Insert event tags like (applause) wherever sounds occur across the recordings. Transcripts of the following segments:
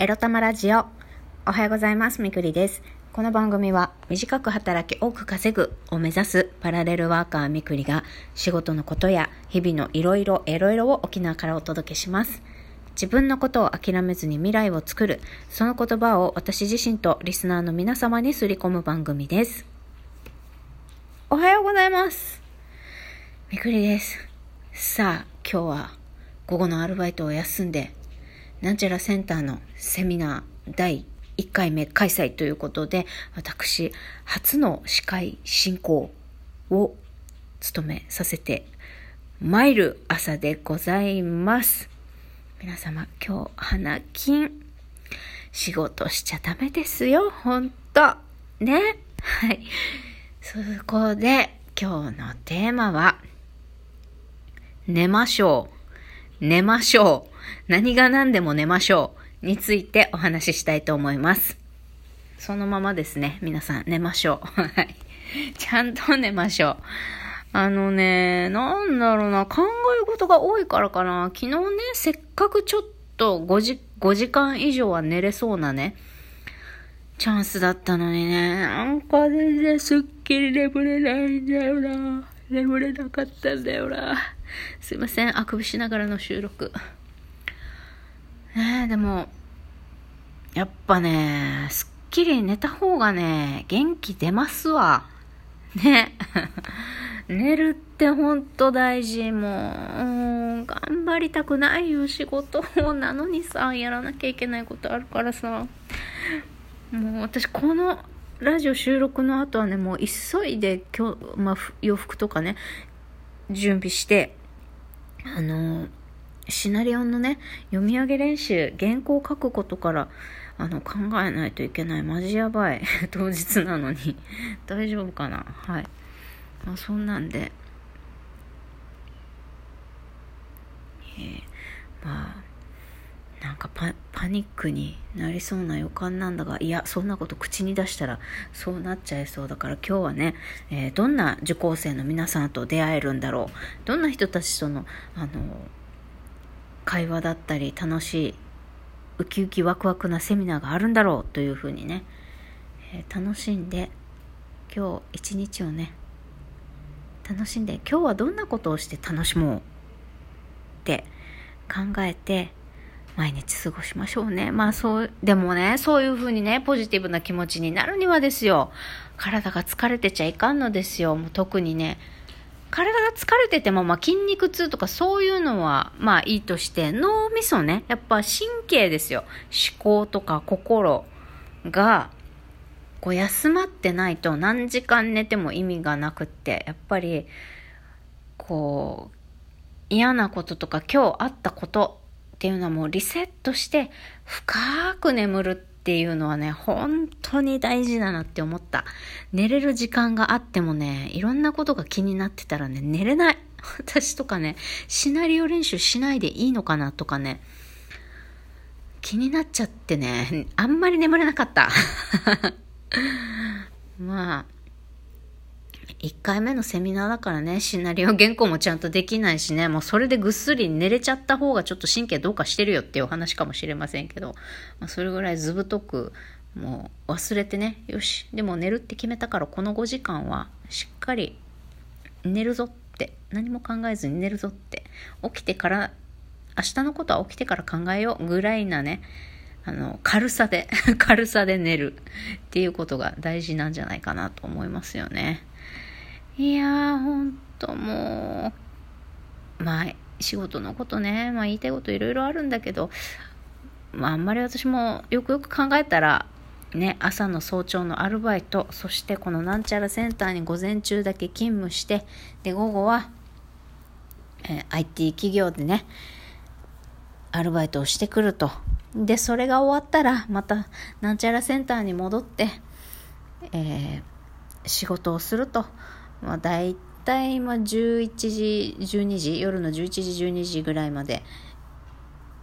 エロ玉ラジオ。おはようございます。みくりです。この番組は短く働き多く稼ぐを目指すパラレルワーカーみくりが仕事のことや日々のいろいろエロいろを沖縄からお届けします。自分のことを諦めずに未来を作る、その言葉を私自身とリスナーの皆様にすり込む番組です。おはようございます。みくりです。さあ、今日は午後のアルバイトを休んで、なんちゃらセンターのセミナー第1回目開催ということで、私、初の司会進行を務めさせて参る朝でございます。皆様、今日、花金、仕事しちゃダメですよ、ほんと。ね。はい。そこで、今日のテーマは、寝ましょう。寝ましょう。何が何でも寝ましょう。についてお話ししたいと思います。そのままですね。皆さん寝ましょう。(laughs) はい。ちゃんと寝ましょう。あのね、なんだろうな、考え事が多いからかな。昨日ね、せっかくちょっと5時、5時間以上は寝れそうなね、チャンスだったのにね、なんか全然すっきり眠れないんだよな。眠れなかったんだよな。すいません、あくびしながらの収録。ねえ、でも、やっぱね、すっきり寝た方がね、元気出ますわ。ね。(laughs) 寝るってほんと大事。もう、頑張りたくないよ、仕事なのにさ、やらなきゃいけないことあるからさ。もう私、このラジオ収録の後はね、もう急いで今日、まあ、洋服とかね、準備して、あの、シナリオのね、読み上げ練習、原稿を書くことから、あの、考えないといけない。マジやばい。(laughs) 当日なのに。(laughs) 大丈夫かな？はい。まあ、そんなんで、えーまあ、なんかパパニックになりそうな予感なんだが、いや、そんなこと口に出したらそうなっちゃいそうだから今日はね、えーどんな受講生の皆さんと出会えるんだろう。どんな人たちとの、あの、会話だったり楽しい、ウキウキワクワクなセミナーがあるんだろうというふうにね、えー楽しんで、今日一日をね、楽しんで、今日はどんなことをして楽しもうって考えて、毎日過ごしましょうね。まあそう、でもね、そういうふうにね、ポジティブな気持ちになるにはですよ、体が疲れてちゃいかんのですよ。もう特にね、体が疲れてても、まあ、筋肉痛とかそういうのは、まあいいとして、脳みそね、やっぱ神経ですよ。思考とか心が、こう休まってないと何時間寝ても意味がなくって、やっぱり、こう、嫌なこととか今日あったことっていうのはもうリセットして深く眠るっていうのはね、本当に大事だなって思った。寝れる時間があってもね、いろんなことが気になってたらね、寝れない。(laughs) 私とかね、シナリオ練習しないでいいのかなとかね、気になっちゃってね、あんまり眠れなかった。(laughs) まあ、1回目のセミナーだからね、シナリオ原稿もちゃんとできないしね、もうそれでぐっすり寝れちゃった方がちょっと神経どうかしてるよっていうお話かもしれませんけど、まあ、それぐらいずぶとく、もう忘れてね、よし、でも寝るって決めたからこの5時間はしっかり寝るぞって、何も考えずに寝るぞって、起きてから、明日のことは起きてから考えようぐらいなね、あの、軽さで、軽さで寝るっていうことが大事なんじゃないかなと思いますよね。いやー、ほんともう、まあ、仕事のことね、まあ言いたいこといろいろあるんだけど、まああんまり私もよくよく考えたら、ね、朝の早朝のアルバイト、そしてこのなんちゃらセンターに午前中だけ勤務して、で、午後は、えー IT 企業でね、アルバイトをしてくると。で、それが終わったら、また、なんちゃらセンターに戻って、えー仕事をすると。まあ、大体、まあ、11時、12時、夜の11時、12時ぐらいまで、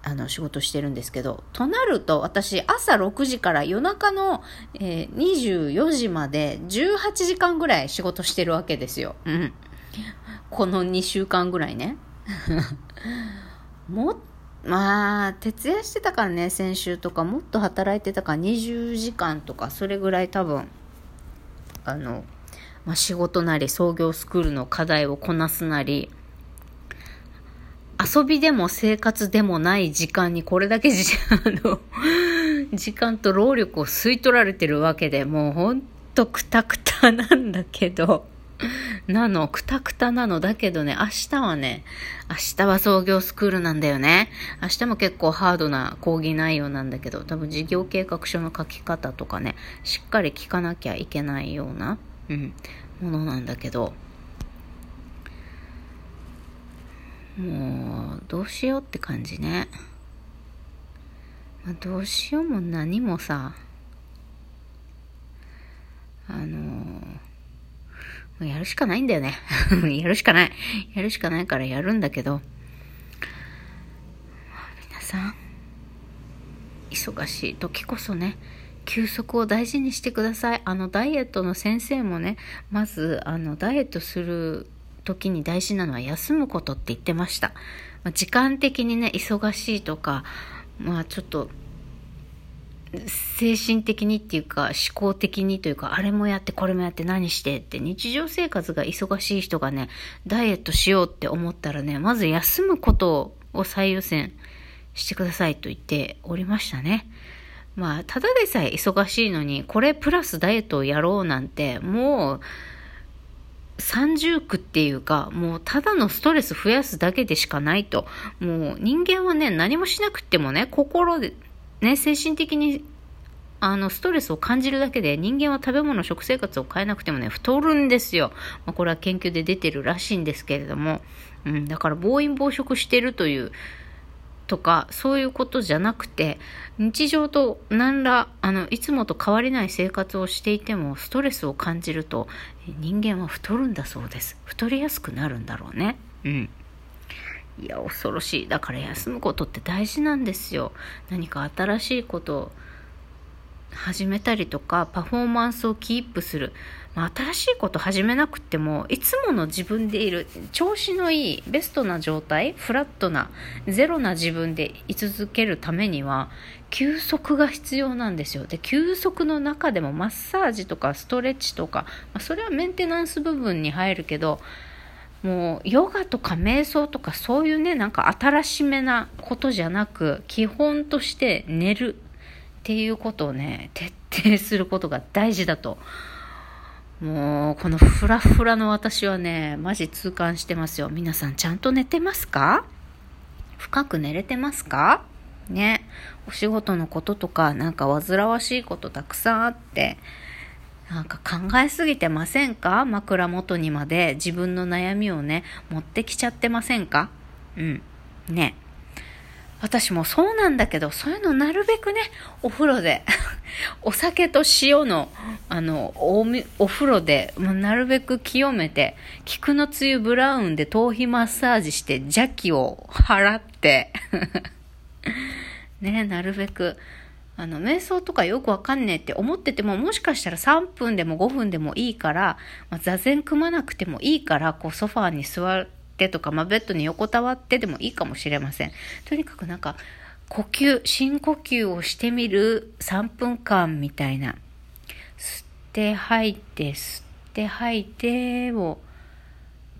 あの、仕事してるんですけど、となると、私、朝6時から夜中の、えー24時まで18時間ぐらい仕事してるわけですよ。うん。この2週間ぐらいね。(laughs) も、まあ、徹夜してたからね、先週とか、もっと働いてたから20時間とか、それぐらい多分、あの、まあ、仕事なり創業スクールの課題をこなすなり、遊びでも生活でもない時間にこれだけ時 (laughs) あの時間と労力を吸い取られてるわけでもうほんとくたくたなんだけどなの、くたくたなの。だけどね、明日はね、明日は創業スクールなんだよね。明日も結構ハードな講義内容なんだけど、多分事業計画書の書き方とかね、しっかり聞かなきゃいけないような、うん、ものなんだけど、もう、どうしようって感じね。まあ、どうしようも何もさ、あのー、やるしかないんだよね。(laughs) やるしかない。やるしかないからやるんだけど、皆さん、忙しい時こそね、休息を大事にしてください。あの、ダイエットの先生もね、まず、あの、ダイエットする時に大事なのは休むことって言ってました。まあ、時間的にね、忙しいとか、まあちょっと、精神的にっていうか思考的にというかあれもやってこれもやって何してって日常生活が忙しい人がねダイエットしようって思ったらねまず休むことを最優先してくださいと言っておりましたね。まあただでさえ忙しいのにこれプラスダイエットをやろうなんてもう三重苦っていうか、もうただのストレス増やすだけでしかないと。もう人間はね、何もしなくてもね、心で、ね、精神的に、あの、ストレスを感じるだけで人間は食べ物、食生活を変えなくてもね、太るんですよ。まあ、これは研究で出てるらしいんですけれども。うん、だから暴飲暴食してるというとかそういうことじゃなくて日常と何らあのいつもと変わりない生活をしていてもストレスを感じると人間は太るんだそうです。太りやすくなるんだろうね。うん。いや恐ろしい。だから休むことって大事なんですよ。何か新しいこと始めたりとかパフォーマンスをキープする、まあ、新しいこと始めなくてもいつもの自分でいる調子のいいベストな状態フラットなゼロな自分で居続けるためには休息が必要なんですよ。で休息の中でもマッサージとかストレッチとか、まあ、それはメンテナンス部分に入るけどもうヨガとか瞑想とかそういうねなんか新しめなことじゃなく基本として寝る。ていうことをね、徹底することが大事だと。もう、このフラフラの私はね、マジ痛感してますよ。皆さんちゃんと寝てますか？深く寝れてますか？ね。お仕事のこととか、なんか煩わしいことたくさんあって、なんか考えすぎてませんか？枕元にまで自分の悩みをね、持ってきちゃってませんか？うん。ね。私もそうなんだけど、そういうのなるべくね、お風呂で、(laughs) お酒と塩の、あの、おお風呂で、もうなるべく清めて、菊のつゆブラウンで頭皮マッサージして、邪気を払って、(laughs) ね、なるべく、あの、瞑想とかよくわかんねえって思ってても、もしかしたら3分でも5分でもいいから、まあ、座禅組まなくてもいいから、こうソファーに座る、ってとか、まあ、ベッドに横たわってでもいいかもしれません。とにかくなんか、呼吸、深呼吸をしてみる3分間みたいな。吸って吐いて、吸って吐いてを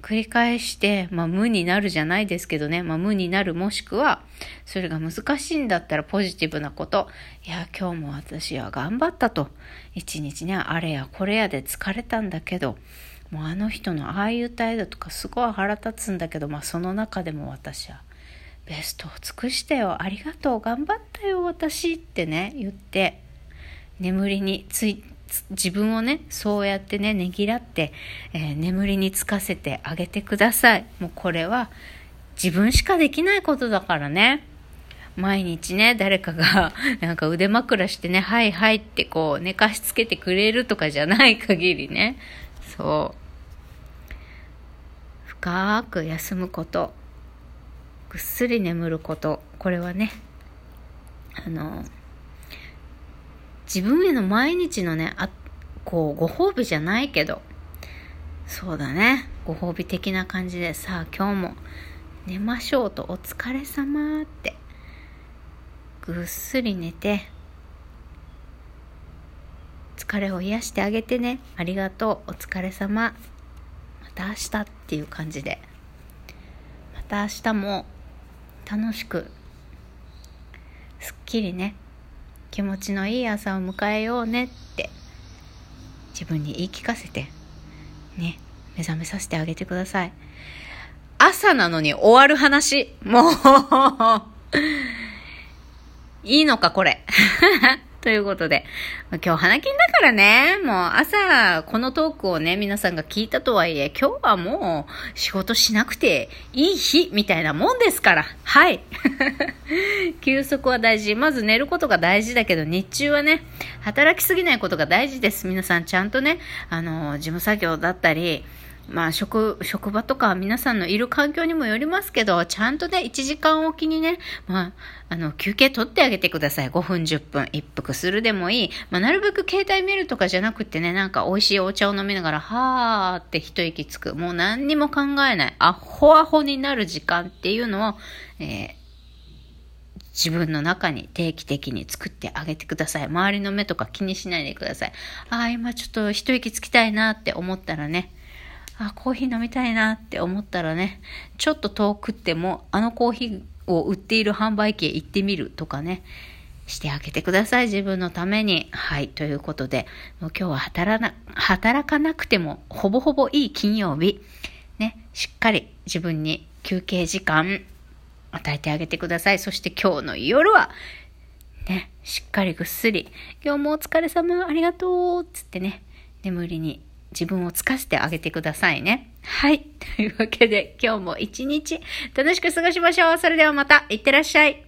繰り返して、まあ無になるじゃないですけどね、まあ無になるもしくは、それが難しいんだったらポジティブなこと。いや、今日も私は頑張ったと。一日ね、あれやこれやで疲れたんだけど、もうあの人のああいう態度とかすごい腹立つんだけど、まあその中でも私は、ベストを尽くしたよ、ありがとう、頑張ったよ、私ってね、言って、眠りについ、自分をね、そうやってね、ねぎらって、えー、眠りにつかせてあげてください。もうこれは自分しかできないことだからね。毎日ね、誰かが、(laughs) なんか腕枕してね、はいはいってこう、寝かしつけてくれるとかじゃない限りね、そう。深く休むこと。ぐっすり眠ること。これはねあの自分への毎日のねあこうご褒美じゃないけど。そうだね。ご褒美的な感じでさあ今日も寝ましょうと。お疲れ様って。ぐっすり寝て、疲れを癒してあげてね。ありがとう。お疲れ様。また明日っていう感じで。また明日も楽しく、すっきりね、気持ちのいい朝を迎えようねって自分に言い聞かせて、ね、目覚めさせてあげてください。朝なのに終わる話。もういいのか、これ。(laughs) ということで、今日花金だからね、もう朝このトークをね、皆さんが聞いたとはいえ、今日はもう仕事しなくていい日みたいなもんですから。はい。(laughs) 休息は大事。まず寝ることが大事だけど、日中はね、働きすぎないことが大事です。皆さんちゃんとね、あの、事務作業だったり、まあ職、職場とか皆さんのいる環境にもよりますけど、ちゃんとね、1時間おきにね、まあ、あの、休憩取ってあげてください。5分、10分、一服するでもいい。まあ、なるべく携帯見るとかじゃなくてね、なんか美味しいお茶を飲みながら、はーって一息つく。もう何にも考えない。アホアホになる時間っていうのを、えー自分の中に定期的に作ってあげてください。周りの目とか気にしないでください。ああ、今ちょっと一息つきたいなって思ったらね、あ、コーヒー飲みたいなって思ったらね、ちょっと遠くっても、あのコーヒーを売っている販売機へ行ってみるとかね、してあげてください。自分のために。はい。ということで、もう今日は働な、働かなくても、ほぼほぼいい金曜日。ね、しっかり自分に休憩時間、与えてあげてください。そして今日の夜は、ね、しっかりぐっすり、今日もお疲れ様、ありがとうっつってね、眠りに自分をつかせてあげてくださいね。はい。というわけで、今日も一日楽しく過ごしましょう。それではまた、いってらっしゃい。